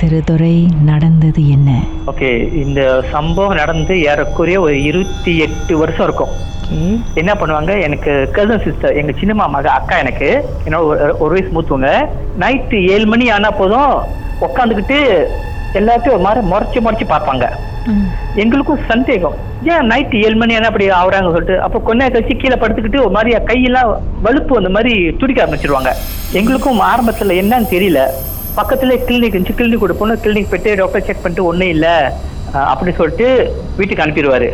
திருதுரை நடந்தது என்ன? ஓகே இந்த சம்பவம் நடந்து ஏறக்குறைய ஒரு இருபத்தி எட்டு வருஷம் இருக்கும். என்ன பண்ணுவாங்க? எனக்கு கசன் சிஸ்டர் எங்க சின்னம்மா மக அக்கா எனக்கு என்னோட ஒரு- ஒரு வயசு மூத்தவங்க நைட்டு ஏழு மணி ஆனா போதும் உட்காந்துக்கிட்டு எல்லாத்தையும் ஒரு மாதிரி முறைச்சு முறைச்சு பார்ப்பாங்க. எங்களுக்கும் சந்தேகம். ஏன் நைட்டு ஏழு மணி ஆனா அப்படி ஆகுறாங்க சொல்லிட்டு அப்போ கொஞ்ச நேரம் கழிச்சு கீழே படுத்துக்கிட்டு ஒரு மாதிரி கையெல்லாம் வலுப்பு அந்த மாதிரி துடிக்க ஆரம்பிச்சிருவாங்க. எங்களுக்கும் ஆரம்பத்துல என்னன்னு தெரியல. பக்கத்துல கிளினிக் இருந்துச்சு கிளினிக் கூட போனோம். கிளினிக் போயிட்டு டாக்டர் செக் பண்ணிட்டு ஒன்றும் இல்லை. அப்படின்னு சொல்லிட்டு வீட்டுக்கு அனுப்பிடுவாரு.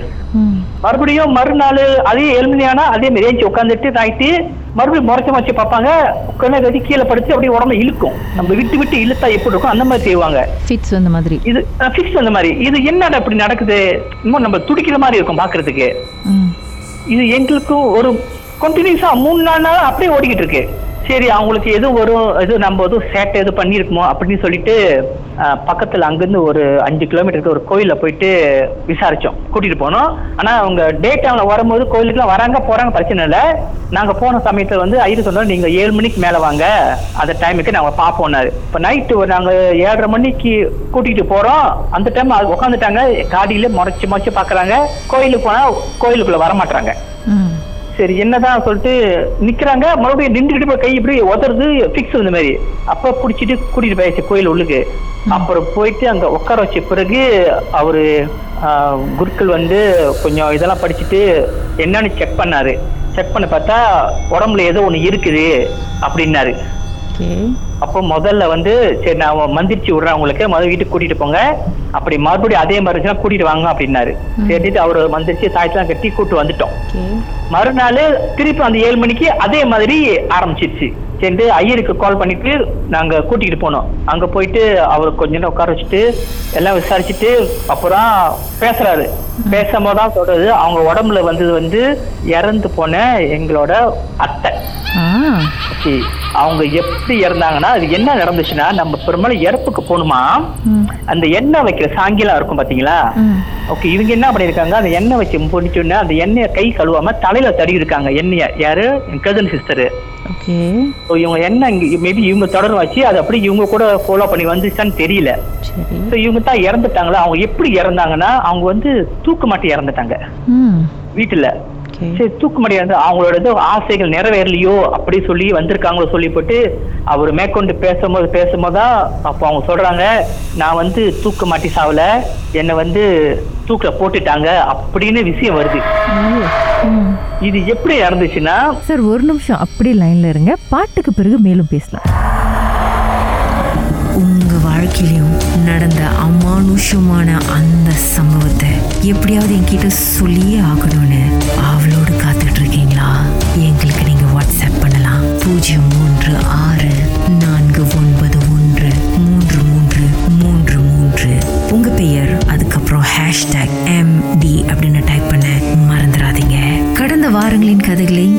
மறுபடியும் மறுநாள் அதே ஏழு மணி ஆனா அதே மாதிரி ஏஞ்சி உட்காந்துட்டு நைட்டு மறுபடியும் முறைச்சு முறைச்சு பார்ப்பாங்க. கொஞ்ச கட்டி கீழே படுத்து அப்படியே உடம்பு இழுக்கும். நம்ம விட்டு விட்டு இழுத்தா எப்படி இருக்கும்? அந்த மாதிரி செய்வாங்க. ஃபிட்ஸ் வந்த மாதிரி. இது ஃபிக்ஸ் அந்த மாதிரி. இது என்னடா இப்படி நடக்குது? இன்னும் நம்ம துடிக்கிற மாதிரி இருக்கும் பாக்குறதுக்கு ம். இது எங்களுக்கும் ஒரு கண்டினியூஸா மூணு நாலு நாள் அப்படியே ஓடிக்கிட்டு இருக்கு. சரி அவங்களுக்கு எதுவும் வரும் எது நம்ம எதுவும் சேட்டை எதுவும் பண்ணியிருக்குமோ அப்படின்னு சொல்லிட்டு பக்கத்தில் அங்கேருந்து ஒரு அஞ்சு கிலோமீட்டருக்கு ஒரு கோயிலில் போயிட்டு விசாரித்தோம் கூட்டிகிட்டு போனோம். ஆனால் அவங்க டே டைமில் வரும்போது கோயிலுக்குலாம் வராங்க போகிறாங்க பிரச்சனை இல்லை. நாங்கள் போன சமயத்தில் வந்து ஐயர் சொன்னோம் நீங்கள் ஏழு மணிக்கு மேலே வாங்க. அந்த டைமுக்கு நாங்கள் பார்ப்போம்னாரு இப்போ நைட்டு நாங்கள் ஏழரை மணிக்கு கூட்டிகிட்டு போகிறோம் அந்த டைம் அது உட்காந்துட்டாங்க காடியில் முறைச்சி முறைச்சி பார்க்குறாங்க கோயிலுக்கு போனால் கோயிலுக்குள்ளே வரமாட்டாங்க சரி என்னதான் சொல்லிட்டு நிக்கிறாங்க மறுபடியும் நின்றுக்கிட்டு போய் கை இப்படி உதறது ஃபிக்ஸ் இந்த மாதிரி. அப்ப புடிச்சிட்டு கூட்டிட்டு போயாச்சு கோயில் உள்ளுக்கு. அப்புறம் போயிட்டு அங்க உட்கார வச்ச பிறகு அவரு குருக்கள் வந்து கொஞ்சம் இதெல்லாம் படிச்சுட்டு என்னன்னு செக் பண்ணாரு. செக் பண்ண பார்த்தா உடம்புல ஏதோ ஒண்ணு இருக்குது அப்படின்னாரு. அப்போ முதல்ல வந்து சரி நான் மந்திரிச்சு விடுறேன் உங்களுக்கு முதல்ல வீட்டுக்கு கூட்டிட்டு போங்க. அப்படி மறுபடியும் அதே மாதிரி இருந்துச்சுன்னா கூட்டிட்டு வாங்க அப்படின்னாரு. சரிட்டு அவர் மந்திரிச்சு தாயத்தெல்லாம் கட்டி கூட்டு வந்துட்டோம். மறுநாள் திருப்பி அந்த ஏழு மணிக்கு அதே மாதிரி ஆரம்பிச்சிருச்சு. சரி ஐயருக்கு கால் பண்ணிட்டு நாங்க கூட்டிட்டு போனோம். அங்க போயிட்டு அவர் கொஞ்ச நேரம் உட்கார வச்சுட்டு எல்லாம் விசாரிச்சுட்டு அப்புறம் பேசுறாரு. பேசும்போது தான் சொல்றது அவங்க உடம்புல வந்தது வந்து இறந்து போன எங்களோட அத்தை. அவங்க எப்படி இறந்தாங்கன்னா அது என்ன நடந்துச்சுன்னா நம்ம பெரும்பாலும் இறப்புக்கு போகணுமா? அந்த எண்ணெய் வைக்கிற சாங்கிலாம் இருக்கும் பாத்தீங்களா? ஓகே இவங்க என்ன பண்ணிருக்காங்க அந்த எண்ணெய் வச்சு முடிச்சோடனே அந்த எண்ணெயை கை கழுவாம தலையில தடவி இருக்காங்க எண்ணெயை. யாரு? என் கதன் சிஸ்டர் இவங்க எண்ணெய் மேபி இவங்க தொடர்ந்து வச்சு அது அப்படி இவங்க கூட ஃபாலோ பண்ணி வந்துச்சான்னு தெரியல. ஸோ இவங்க தான் இறந்துட்டாங்களா? அவங்க எப்படி இறந்தாங்கன்னா அவங்க வந்து தூக்கு மாட்டி இறந்துட்டாங்க. வீட்டுல. சரி தூக்கு மாட்டி இறந்து அவங்களோட ஆசைகள் நிறைவேறலையோ அப்படி சொல்லி வந்திருக்காங்களோ சொல்லி போட்டு அவர் மேற்கொண்டு பேசும்போது பேசும்போதுதான் அப்போ அவங்க சொல்றாங்க நான் வந்து தூக்கு மாட்டி சாவல என்னை வந்து தூக்குல போட்டுட்டாங்க அப்படின்னு விஷயம் வருது. இது எப்படி நடந்துச்சுன்னா சார் ஒரு நிமிஷம் அப்படியே லைன்ல இருங்க. பாட்டுக்கு பிறகு மேலும் பேசலாம். வாழ்க்கையிலையும் நடந்த அமானுஷமான அந்த சம்பவத்தை எப்படியாவது என்கிட்ட சொல்லியே ஆகணும்னு அவளோடு காத்துட்டு இருக்கீங்களா எங்களுக்கு நீங்க வாட்ஸ்அப் பண்ணலாம். பூஜ்ஜியம் மூன்று ஆறு நான்கு ஒன்பது ஒன்று மூன்று மூன்று மூன்று மூன்று. உங்க பெயர் அதுக்கப்புறம் ஹேஷ்டேக் எம் டி அப்படின்னு டைப் பண்ண மறந்துடாதீங்க. கடந்த வாரங்களின் கதைகளை